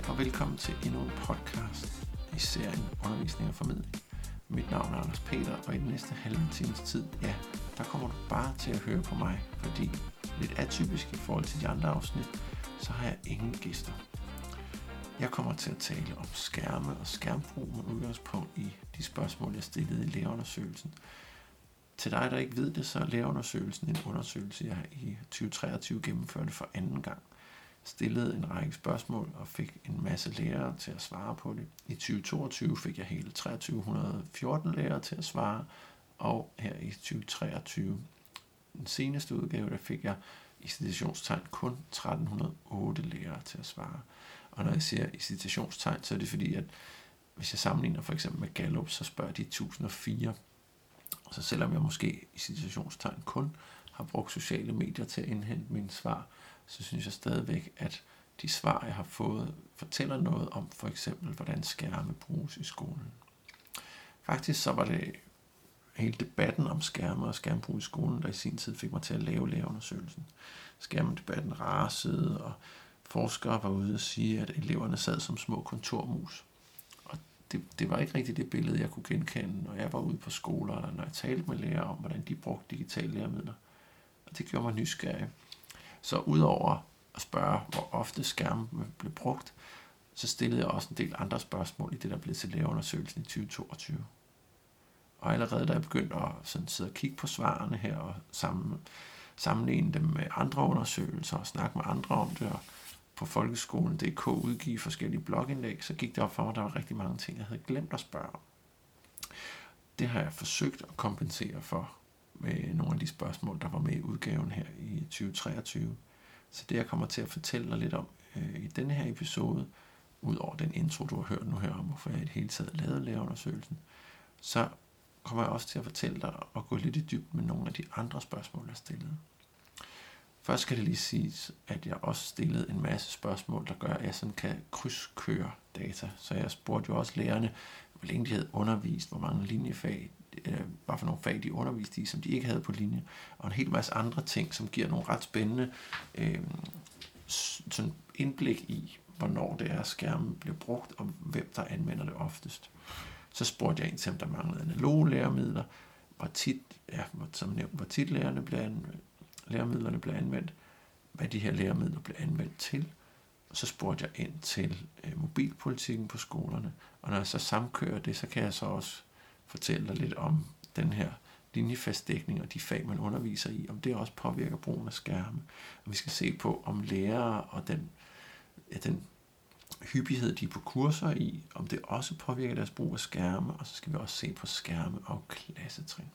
Hej og velkommen til endnu en podcast i serien Undervisning og Formidling. Mit navn er Anders Peter, og i den næste halve times tid, ja, der kommer du bare til at høre på mig, fordi lidt atypisk i forhold til de andre afsnit, så har jeg ingen gæster. Jeg kommer til at tale om skærme og skærmbrug med udgangspunkt i de spørgsmål, jeg stillede i læreundersøgelsen. Til dig, der ikke ved det, så er læreundersøgelsen en undersøgelse, jeg i 2023 gennemførte for anden gang stillede en række spørgsmål og fik en masse lærere til at svare på det. I 2022 fik jeg hele 2314 lærere til at svare, og her i 2023, den seneste udgave, der fik jeg i citationstegn kun 1308 lærere til at svare. Og når jeg siger i citationstegn, så er det fordi, at hvis jeg sammenligner for eksempel med Gallup, så spørger de 1004. Så selvom jeg måske i citationstegn kun har brugt sociale medier til at indhente mine svar, så synes jeg stadigvæk, at de svar, jeg har fået, fortæller noget om for eksempel, hvordan skærme bruges i skolen. Faktisk så var det hele debatten om skærme og skærmbrug i skolen, der i sin tid fik mig til at lave lærerundersøgelsen. Skærmdebatten rasede, og forskere var ude og sige, at eleverne sad som små kontormus. Og det, det var ikke rigtigt det billede, jeg kunne genkende, når jeg var ude på skoler, eller når jeg talte med lærere om, hvordan de brugte digitale læremidler. Og det gjorde mig nysgerrig. Så udover at spørge, hvor ofte skærmen blev brugt, så stillede jeg også en del andre spørgsmål i det, der blev til lægeundersøgelsen i 2022. Og allerede da jeg begyndte at sådan sidde og kigge på svarene her og sammen, sammenligne dem med andre undersøgelser og snakke med andre om det, og på folkeskolen.dk udgive forskellige blogindlæg, så gik det op for mig, at der var rigtig mange ting, jeg havde glemt at spørge om. Det har jeg forsøgt at kompensere for med nogle af de spørgsmål, der var med i udgaven her i 2023. Så det, jeg kommer til at fortælle dig lidt om øh, i denne her episode, ud over den intro, du har hørt nu her om, hvorfor jeg i det hele taget lavede lærerundersøgelsen, så kommer jeg også til at fortælle dig og gå lidt i dybden med nogle af de andre spørgsmål, jeg stillede. Først skal det lige siges, at jeg også stillede en masse spørgsmål, der gør, at jeg sådan kan krydskøre data. Så jeg spurgte jo også lærerne, hvor længe de havde undervist, hvor mange linjefag øh, hvad for nogle fag de underviste i, som de ikke havde på linje, og en hel masse andre ting, som giver nogle ret spændende øh, sådan indblik i, hvornår det er, skærmen bliver brugt, og hvem der anvender det oftest. Så spurgte jeg ind til, om der manglede analoge læremidler, hvor tit, ja, som nævnt, hvor tit lærerne bliver anvendt, læremidlerne bliver anvendt, hvad de her læremidler bliver anvendt til, og så spurgte jeg ind til øh, mobilpolitikken på skolerne, og når jeg så samkører det, så kan jeg så også fortælle dig lidt om den her linjefastdækning og de fag, man underviser i, om det også påvirker brugen af skærme. Og vi skal se på, om lærere og den, ja, den hyppighed, de er på kurser i, om det også påvirker deres brug af skærme, og så skal vi også se på skærme og klassetrin.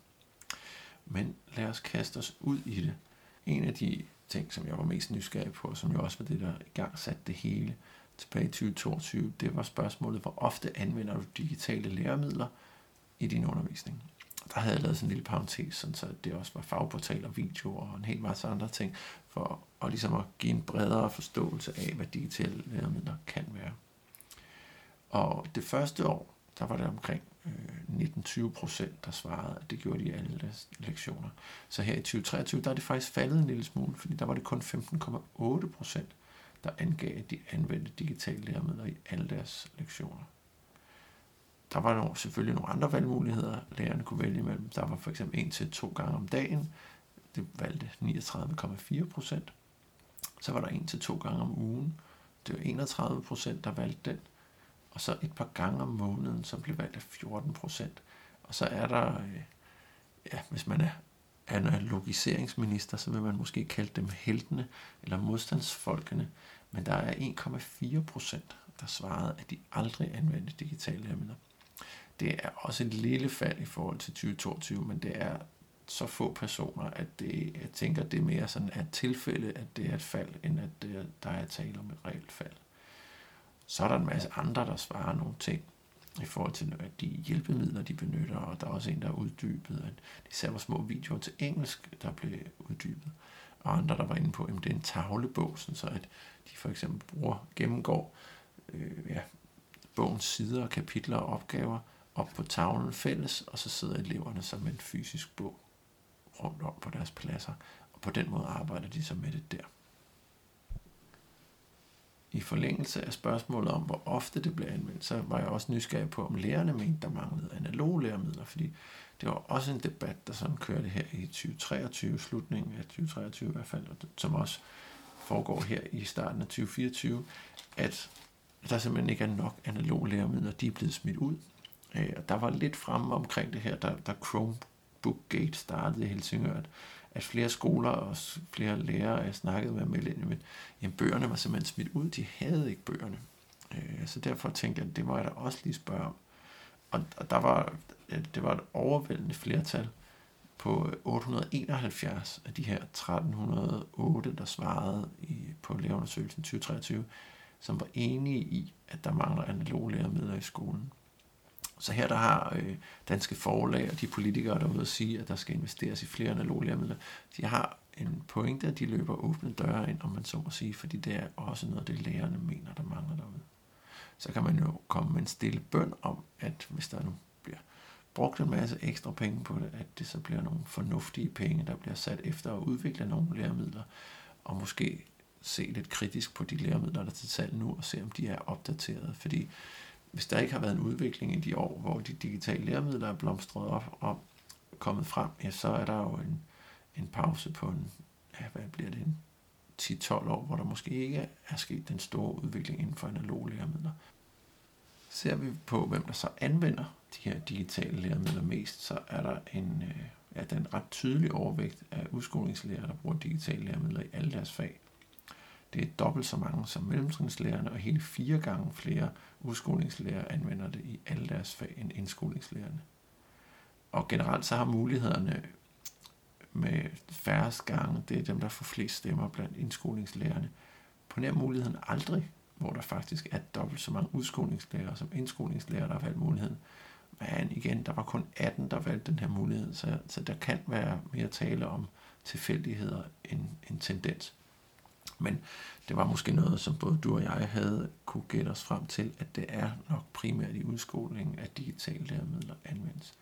Men lad os kaste os ud i det. En af de ting, som jeg var mest nysgerrig på, som jo også var det, der i gang satte det hele tilbage i 2022, det var spørgsmålet, hvor ofte anvender du digitale læremidler, i din undervisning. Der havde jeg lavet sådan en lille parentes, sådan så det også var fagportaler, video og en hel masse andre ting, for at, ligesom at give en bredere forståelse af, hvad digitale læremidler kan være. Og det første år, der var det omkring øh, 19-20 procent, der svarede, at det gjorde de i alle deres lektioner. Så her i 2023, der er det faktisk faldet en lille smule, fordi der var det kun 15,8 procent, der angav, at de anvendte digitale læremidler i alle deres lektioner. Der var nogle, selvfølgelig nogle andre valgmuligheder, lærerne kunne vælge imellem. Der var for eksempel en til to gange om dagen. Det valgte 39,4 procent. Så var der en til to gange om ugen. Det var 31 procent, der valgte den. Og så et par gange om måneden, som blev valgt af 14 procent. Og så er der, øh, ja, hvis man er analogiseringsminister, så vil man måske kalde dem heltene eller modstandsfolkene. Men der er 1,4 procent, der svarede, at de aldrig anvendte digitale emner. Det er også et lille fald i forhold til 2022, men det er så få personer, at det, jeg tænker, det er mere sådan et tilfælde, at det er et fald, end at det, der er tale om et reelt fald. Så er der en masse andre, der svarer nogle ting i forhold til at de hjælpemidler, de benytter, og der er også en, der er uddybet, at de ser små videoer til engelsk, der blev uddybet. Og andre, der var inde på, at det er en tavlebog, så at de for eksempel bruger, gennemgår øh, ja, bogens sider og kapitler og opgaver, op på tavlen fælles, og så sidder eleverne som en fysisk bog rundt om på deres pladser, og på den måde arbejder de så med det der. i forlængelse af spørgsmålet om, hvor ofte det bliver anvendt, så var jeg også nysgerrig på, om lærerne mente, der manglede analoge læremidler, fordi det var også en debat, der sådan kørte her i 2023, slutningen af 2023 i hvert fald, som også foregår her i starten af 2024, at der simpelthen ikke er nok analoge læremidler, de er blevet smidt ud. Øh, og der var lidt fremme omkring det her, da, da Chromebook Gate startede i Helsingør, at, at flere skoler og flere lærere, jeg snakkede med, med men jamen, bøgerne var simpelthen smidt ud, de havde ikke bøgerne. Øh, så derfor tænkte jeg, at det må jeg da også lige spørge om. Og, og der var, det var et overvældende flertal på 871 af de her 1308, der svarede i, på lægeundersøgelsen 2023, som var enige i, at der mangler analoge læremidler i skolen. Så her der har øh, danske forlag og de politikere, der er ude at sige, at der skal investeres i flere analoge læremidler, de har en pointe, at de løber åbne døre ind, om man så må sige, fordi det er også noget, det lærerne mener, der mangler derude. Så kan man jo komme med en stille bøn om, at hvis der nu bliver brugt en masse ekstra penge på det, at det så bliver nogle fornuftige penge, der bliver sat efter at udvikle nogle læremidler, og måske se lidt kritisk på de læremidler, der er til salg nu, og se om de er opdateret. Fordi hvis der ikke har været en udvikling i de år, hvor de digitale læremidler er blomstret op og kommet frem, ja, så er der jo en, en pause på en, ja, hvad bliver det, en 10-12 år, hvor der måske ikke er sket den store udvikling inden for analoge læremidler. Ser vi på, hvem der så anvender de her digitale læremidler mest, så er der en, øh, ja, den ret tydelig overvægt af udskolingslærer, der bruger digitale læremidler i alle deres fag. Det er dobbelt så mange som mellemtrinslærerne, og hele fire gange flere udskolingslærer anvender det i alle deres fag end indskolingslærerne. Og generelt så har mulighederne med færre gange, det er dem, der får flest stemmer blandt indskolingslærerne, på nær muligheden aldrig, hvor der faktisk er dobbelt så mange udskolingslærer som indskolingslærer, der har valgt muligheden. Men igen, der var kun 18, der valgte den her mulighed, så, så der kan være mere tale om tilfældigheder end en tendens. Men det var måske noget, som både du og jeg havde kunne gætte os frem til, at det er nok primært i udskolingen, at digitale læremidler anvendes.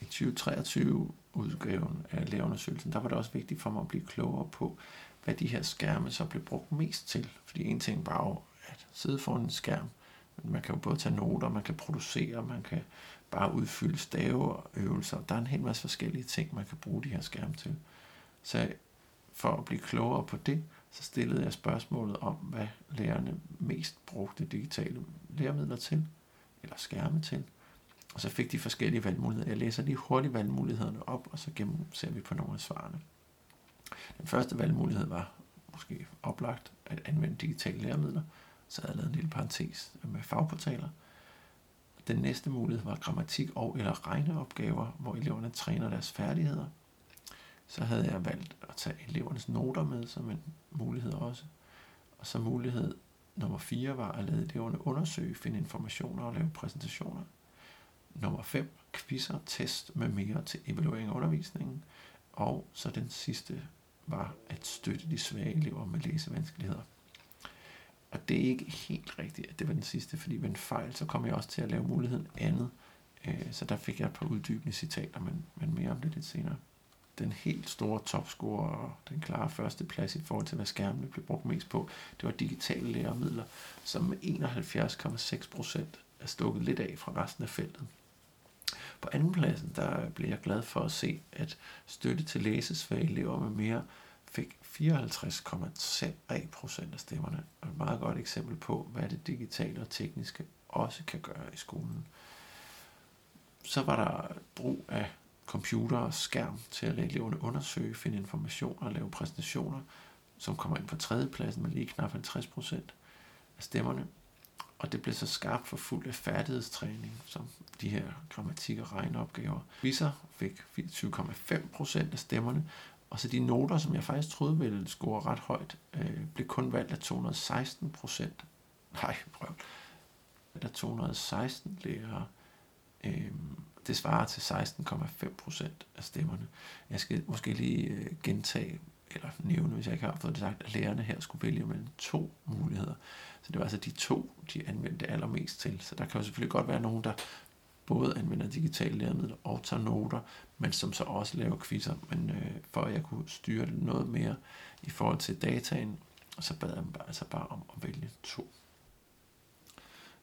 I 2023 udgaven af lærerundersøgelsen, der var det også vigtigt for mig at blive klogere på, hvad de her skærme så blev brugt mest til. Fordi en ting var jo at sidde foran en skærm, man kan jo både tage noter, man kan producere, man kan bare udfylde staveøvelser. Der er en hel masse forskellige ting, man kan bruge de her skærme til. Så for at blive klogere på det, så stillede jeg spørgsmålet om, hvad lærerne mest brugte digitale læremidler til, eller skærme til. Og så fik de forskellige valgmuligheder. Jeg læser lige hurtigt valgmulighederne op, og så ser vi på nogle af svarene. Den første valgmulighed var måske oplagt at anvende digitale læremidler. Så havde jeg lavet en lille parentes med fagportaler. Den næste mulighed var grammatik og eller regneopgaver, hvor eleverne træner deres færdigheder. Så havde jeg valgt at tage elevernes noter med som en mulighed også. Og så mulighed nummer 4 var at lade eleverne undersøge, finde informationer og lave præsentationer. Nummer 5, quizzer, test med mere til evaluering af undervisningen. Og så den sidste var at støtte de svage elever med læsevanskeligheder. Og det er ikke helt rigtigt, at det var den sidste, fordi ved en fejl, så kom jeg også til at lave muligheden andet. Øh, så der fik jeg et par uddybende citater, men, men mere om det lidt senere. Den helt store topscorer og den klare første plads i forhold til, hvad skærmene blev brugt mest på, det var digitale læremidler, som med 71,6 procent er stukket lidt af fra resten af feltet. På andenpladsen, der blev jeg glad for at se, at støtte til læsesvage elever med mere fik 54,3 procent af stemmerne. Og et meget godt eksempel på, hvad det digitale og tekniske også kan gøre i skolen. Så var der brug af computer og skærm til at lade eleverne undersøge, finde information og lave præsentationer, som kommer ind på tredjepladsen med lige knap 50 procent af stemmerne. Og det blev så skarpt for fuld af færdighedstræning, som de her grammatik- og regneopgaver. Viser fik 24,5 procent af stemmerne, og så de noter, som jeg faktisk troede ville score ret højt, øh, blev kun valgt af 216 procent. Nej, prøv. Der 216 lærere. Øh, det svarer til 16,5 procent af stemmerne. Jeg skal måske lige øh, gentage, eller nævne, hvis jeg ikke har fået det sagt, at lærerne her skulle vælge mellem to muligheder. Så det var altså de to, de anvendte allermest til. Så der kan jo selvfølgelig godt være nogen, der både anvender digitale læremidler og tager noter, men som så også laver quizzer. Men øh, for at jeg kunne styre det noget mere i forhold til dataen, så bad jeg dem altså bare om at vælge to.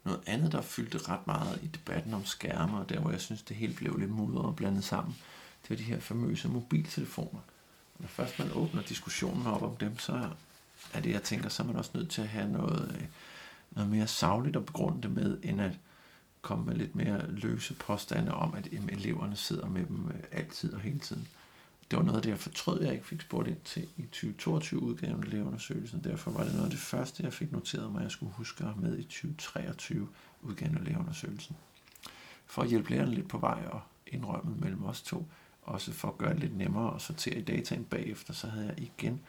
Noget andet, der fyldte ret meget i debatten om skærme, og der hvor jeg synes, det hele blev lidt mudret og blandet sammen, det var de her famøse mobiltelefoner. Når først man åbner diskussionen op om dem, så er det, jeg tænker, så er man også nødt til at have noget, øh, noget mere savligt at begrunde det med, end at komme med lidt mere løse påstande om, at eleverne sidder med dem øh, altid og hele tiden. Det var noget af det, jeg fortrød, jeg ikke fik spurgt ind til i 2022-udgaven af elevundersøgelsen. Derfor var det noget af det første, jeg fik noteret mig, at jeg skulle huske at med i 2023-udgaven af elevundersøgelsen. For at hjælpe lærerne lidt på vej og indrømmet mellem os to, også for at gøre det lidt nemmere at sortere i dataen bagefter, så havde jeg igen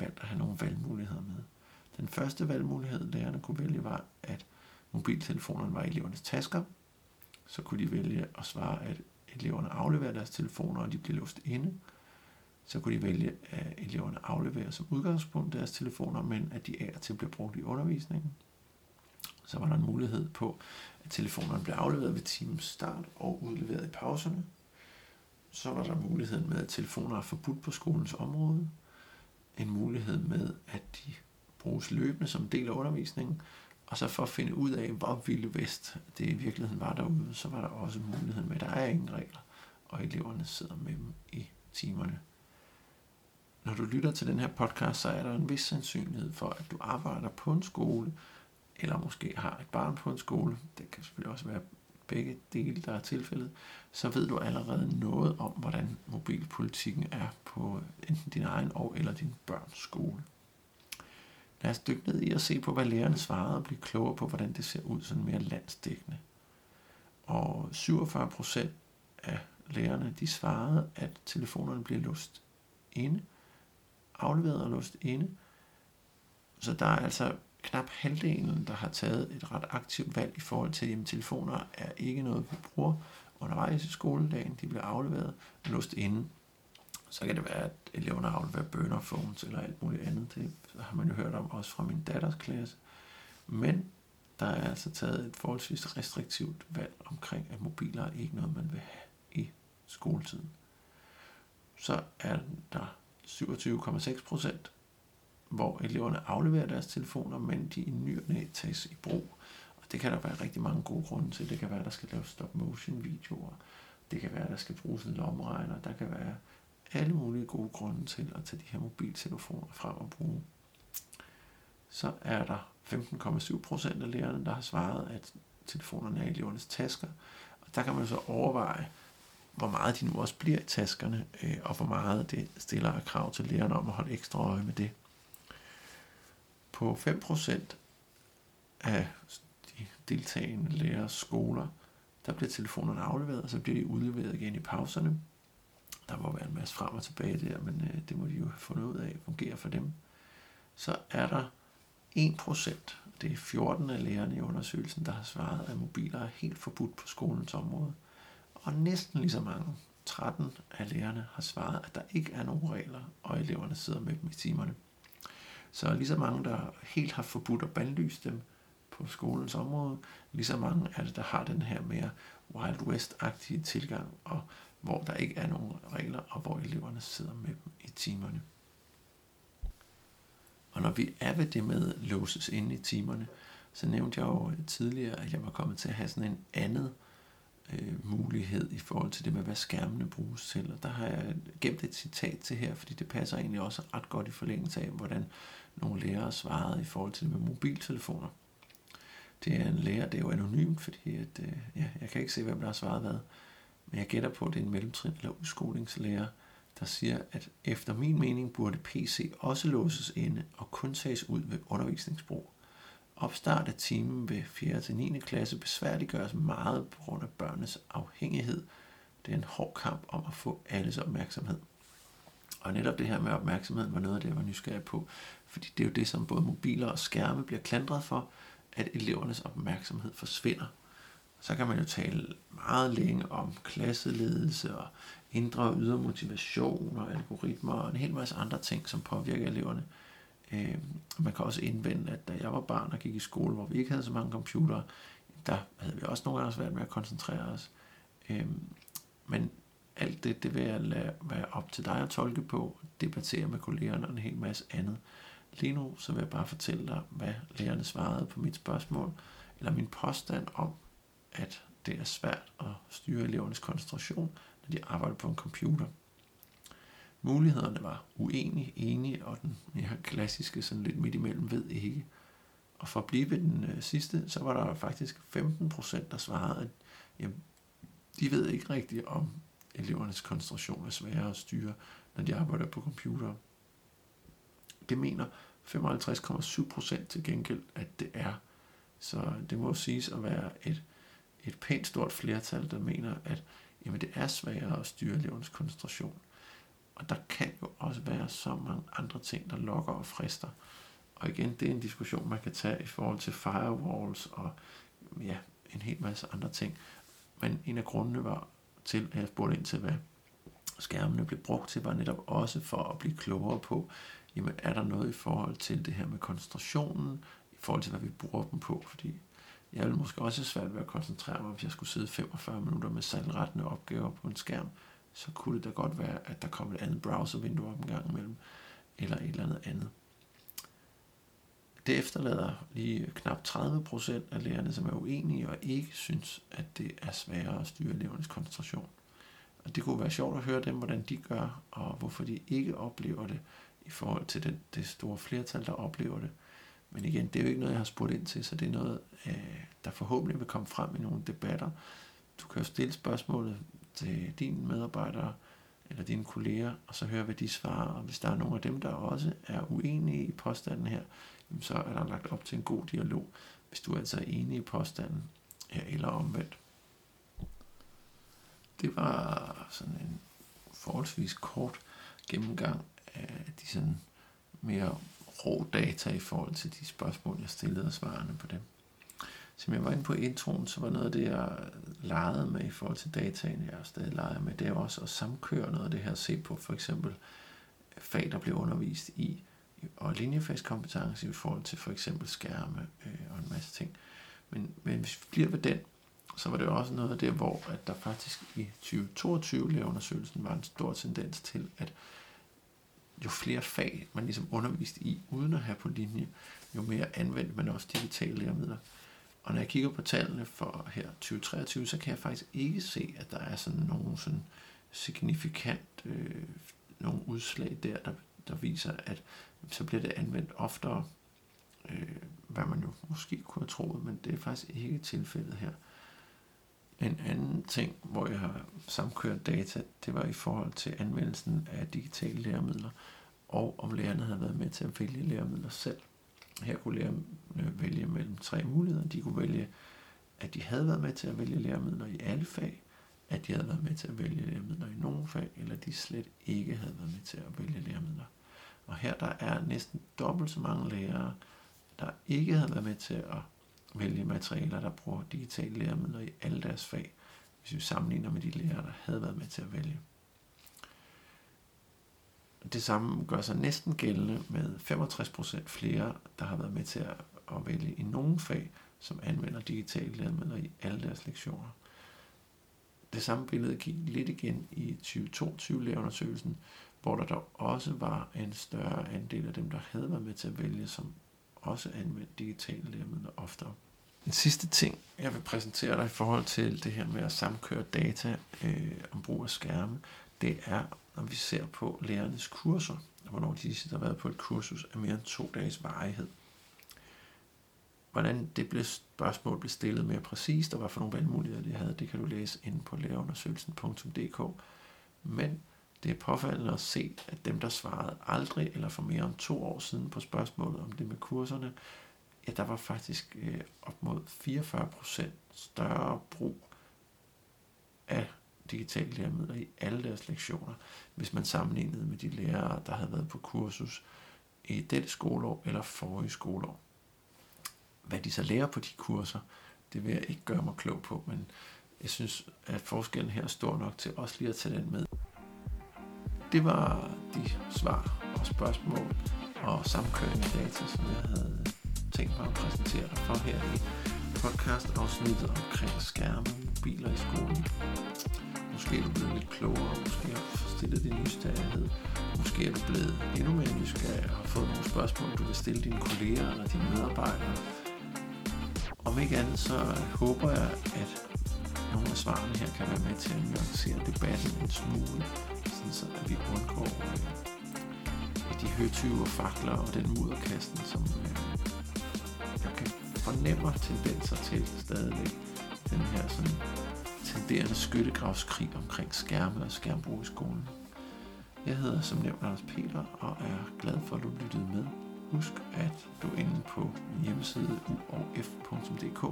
valgt at have nogle valgmuligheder med. Den første valgmulighed, lærerne kunne vælge, var, at mobiltelefonerne var i elevernes tasker. Så kunne de vælge at svare, at eleverne afleverer deres telefoner, og de bliver låst inde. Så kunne de vælge, at eleverne afleverer som udgangspunkt deres telefoner, men at de er til til bliver brugt i undervisningen. Så var der en mulighed på, at telefonerne blev afleveret ved timens start og udleveret i pauserne. Så var der muligheden med, at telefoner er forbudt på skolens område. En mulighed med, at de bruges løbende som del af undervisningen. Og så for at finde ud af, hvor vilde vest det i virkeligheden var derude, så var der også muligheden med, at der er ingen regler, og eleverne sidder med dem i timerne. Når du lytter til den her podcast, så er der en vis sandsynlighed for, at du arbejder på en skole, eller måske har et barn på en skole. Det kan selvfølgelig også være begge dele, der er tilfældet. Så ved du allerede noget om, hvordan mobilpolitikken er på enten din egen og eller din børns skole. Lad os dykke ned i at se på, hvad lærerne svarede og blive klogere på, hvordan det ser ud sådan mere landsdækkende. Og 47 procent af lærerne, de svarede, at telefonerne bliver låst inde, afleveret og låst inde. Så der er altså knap halvdelen, der har taget et ret aktivt valg i forhold til, at telefoner er ikke noget, vi bruger undervejs i skoledagen. De bliver afleveret og låst inde. Så kan det være, at eleverne afleverer burner phones eller alt muligt andet. Det har man jo hørt om også fra min datters klasse. Men der er altså taget et forholdsvis restriktivt valg omkring, at mobiler er ikke noget, man vil have i skoletiden. Så er der 27,6 procent, hvor eleverne afleverer deres telefoner, men de i ny og tages i brug. Og det kan der være rigtig mange gode grunde til. Det kan være, at der skal laves stop motion videoer. Det kan være, at der skal bruges en lommeregner. Der kan være alle mulige gode grunde til at tage de her mobiltelefoner frem og bruge. Så er der 15,7 procent af lærerne, der har svaret, at telefonerne er i elevernes tasker. Og der kan man så overveje, hvor meget de nu også bliver i taskerne, øh, og hvor meget det stiller af krav til lærerne om at holde ekstra øje med det. På 5% af de deltagende lærers skoler, der bliver telefonerne afleveret, og så bliver de udleveret igen i pauserne. Der må være en masse frem og tilbage der, men øh, det må de jo have fundet ud af, fungerer for dem. Så er der 1%, det er 14 af lærerne i undersøgelsen, der har svaret, at mobiler er helt forbudt på skolens område. Og næsten lige så mange, 13 af lærerne, har svaret, at der ikke er nogen regler, og eleverne sidder med dem i timerne. Så lige så mange, der helt har forbudt at bandlyse dem på skolens område, lige så mange er det, der har den her mere Wild West-agtige tilgang, og hvor der ikke er nogen regler, og hvor eleverne sidder med dem i timerne. Og når vi er ved det med låses inde i timerne, så nævnte jeg jo tidligere, at jeg var kommet til at have sådan en anden øh, mulighed i forhold til det med, hvad skærmene bruges til. Og der har jeg gemt et citat til her, fordi det passer egentlig også ret godt i forlængelse af, hvordan nogle lærere svarede i forhold til det med mobiltelefoner. Det er en lærer, det er jo anonymt, fordi at, øh, ja, jeg kan ikke se, hvem der har svaret hvad. Men jeg gætter på, at det er en mellemtrin eller udskolingslærer, der siger, at efter min mening burde PC også låses inde og kun tages ud ved undervisningsbrug. Opstart af timen ved 4. til 9. klasse besværliggøres meget på grund af børnenes afhængighed. Det er en hård kamp om at få alles opmærksomhed. Og netop det her med opmærksomheden var noget af det, jeg var nysgerrig på. Fordi det er jo det, som både mobiler og skærme bliver klandret for, at elevernes opmærksomhed forsvinder. Så kan man jo tale meget længe om klasseledelse og indre og ydre motivation og algoritmer og en hel masse andre ting, som påvirker eleverne. Øh, man kan også indvende, at da jeg var barn og gik i skole, hvor vi ikke havde så mange computere, der havde vi også nogle gange svært med at koncentrere os. Øh, men alt det, det vil jeg lade være op til dig at tolke på, debattere med kollegerne og en hel masse andet. Lige nu så vil jeg bare fortælle dig, hvad lærerne svarede på mit spørgsmål, eller min påstand om, at det er svært at styre elevernes koncentration, når de arbejder på en computer. Mulighederne var uenige, enige, og den mere klassiske, sådan lidt midt imellem, ved ikke. Og for at blive ved den øh, sidste, så var der faktisk 15 procent, der svarede, at jamen, de ved ikke rigtigt, om elevernes koncentration er sværere at styre, når de arbejder på computer. Det mener 55,7 procent til gengæld, at det er. Så det må siges at være et, et pænt stort flertal, der mener, at jamen, det er sværere at styre elevens koncentration. Og der kan jo også være så mange andre ting, der lokker og frister. Og igen, det er en diskussion, man kan tage i forhold til firewalls og ja, en hel masse andre ting. Men en af grundene var til, at jeg spurgte ind til, hvad skærmene blev brugt til, var netop også for at blive klogere på, jamen er der noget i forhold til det her med koncentrationen, i forhold til hvad vi bruger dem på, fordi jeg ville måske også have svært ved at koncentrere mig, hvis jeg skulle sidde 45 minutter med salgrettende opgaver på en skærm, så kunne det da godt være, at der kom et andet browservindue op en gang imellem, eller et eller andet andet. Det efterlader lige knap 30% af lærerne, som er uenige og ikke synes, at det er sværere at styre elevernes koncentration. Og det kunne være sjovt at høre dem, hvordan de gør, og hvorfor de ikke oplever det, i forhold til det, det store flertal, der oplever det. Men igen, det er jo ikke noget, jeg har spurgt ind til, så det er noget, øh, der forhåbentlig vil komme frem i nogle debatter. Du kan jo stille spørgsmålet til dine medarbejdere eller dine kolleger, og så høre, hvad de svarer. Og hvis der er nogle af dem, der også er uenige i påstanden her, så er der lagt op til en god dialog, hvis du altså er enig i påstanden, ja, eller omvendt. Det var sådan en forholdsvis kort gennemgang af de sådan mere rå data i forhold til de spørgsmål, jeg stillede og svarene på dem. Som jeg var inde på introen, så var noget af det, jeg legede med i forhold til dataen, jeg stadig leger med, det er også at samkøre noget af det her, se på for eksempel fag, der bliver undervist i, og linjefagskompetence i forhold til for eksempel skærme øh, og en masse ting. Men, men hvis vi bliver ved den, så var det også noget af det, hvor at der faktisk i 2022 undersøgelsen var en stor tendens til, at jo flere fag man ligesom undervist i, uden at have på linje, jo mere anvendt man også digitale læremidler. Og når jeg kigger på tallene for her 2023, så kan jeg faktisk ikke se, at der er sådan nogle sådan signifikant øh, nogle udslag der, der, der viser, at så bliver det anvendt oftere, øh, hvad man jo måske kunne have troet, men det er faktisk ikke tilfældet her. En anden ting, hvor jeg har samkørt data, det var i forhold til anvendelsen af digitale læremidler, og om lærerne havde været med til at vælge læremidler selv. Her kunne lærerne øh, vælge mellem tre muligheder. De kunne vælge, at de havde været med til at vælge læremidler i alle fag, at de havde været med til at vælge læremidler i nogle fag, eller de slet ikke havde været med til at vælge læremidler. Og her der er næsten dobbelt så mange lærere, der ikke havde været med til at vælge materialer, der bruger digitale læremidler i alle deres fag, hvis vi sammenligner med de lærere, der havde været med til at vælge. Det samme gør sig næsten gældende med 65% flere, der har været med til at, at vælge i nogle fag, som anvender digitale læremidler i alle deres lektioner. Det samme billede gik lidt igen i 2022 lærerundersøgelsen, hvor der dog også var en større andel af dem, der havde været med til at vælge, som også anvendte digitale læremidler oftere. Den sidste ting, jeg vil præsentere dig i forhold til det her med at samkøre data øh, om brug af skærme, det er, når vi ser på lærernes kurser, hvornår de har været på et kursus af mere end to dages varighed. Hvordan det blev spørgsmål blev stillet mere præcist, og hvad for nogle valgmuligheder de havde, det kan du læse inde på lærerundersøgelsen.dk. Men det er påfaldende at se, at dem, der svarede aldrig eller for mere end to år siden på spørgsmålet om det med kurserne, ja, der var faktisk øh, op mod 44% større brug af digitale læremidler i alle deres lektioner, hvis man sammenlignede med de lærere, der havde været på kursus i dette skoleår eller forrige skoleår. Hvad de så lærer på de kurser, det vil jeg ikke gøre mig klog på, men jeg synes, at forskellen her er stor nok til også lige at tage den med. Det var de svar og spørgsmål og samkøring af data, som jeg havde tænkt mig at præsentere dig for her i podcast afsnittet omkring skærme og mobiler i skolen. Måske er du blevet lidt klogere, måske har du stillet din nysgerrighed, måske er du blevet endnu mere nysgerrig og har fået nogle spørgsmål, du vil stille dine kolleger eller dine medarbejdere. Om ikke andet, så håber jeg, at nogle af svarene her kan være med til at nuancere debatten en smule, sådan så at vi undgår øh, de høtyve fakler og den mudderkasten, som øh, jeg kan fornemmer tendenser til stadigvæk. Den her sådan tenderende skyttegravskrig omkring skærme og skærmbrug i skolen. Jeg hedder som nævnt Anders Peter og er glad for, at du lyttede med. Husk, at du inde på min hjemmeside uof.dk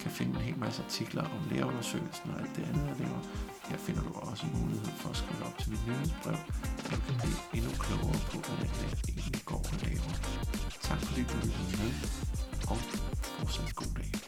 kan finde en hel masse artikler om lærerundersøgelsen og alt det andet, jeg laver. Her finder du også mulighed for at skrive op til mit nyhedsbrev, så du kan blive endnu klogere på, hvordan jeg egentlig går og laver. Tak fordi du lyttede med, og fortsat god